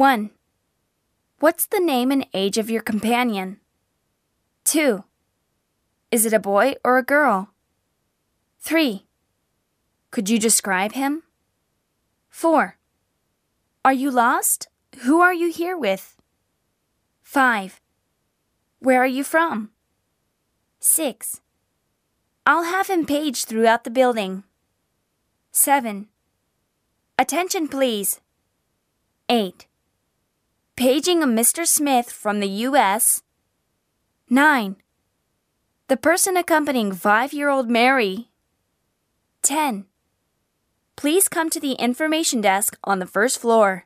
1. What's the name and age of your companion? 2. Is it a boy or a girl? 3. Could you describe him? 4. Are you lost? Who are you here with? 5. Where are you from? 6. I'll have him paged throughout the building. 7. Attention, please. 8. Paging a Mr. Smith from the U.S. 9. The person accompanying five year old Mary. 10. Please come to the information desk on the first floor.